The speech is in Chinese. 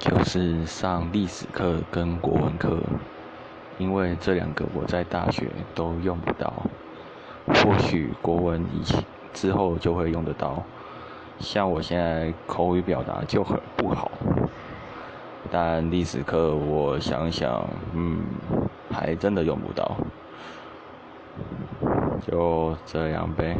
就是上历史课跟国文课因为这两个我在大学都用不到或许国文以前之后就会用得到像我现在口语表达就很不好。但历史课我想想嗯还真的用不到。就这样呗。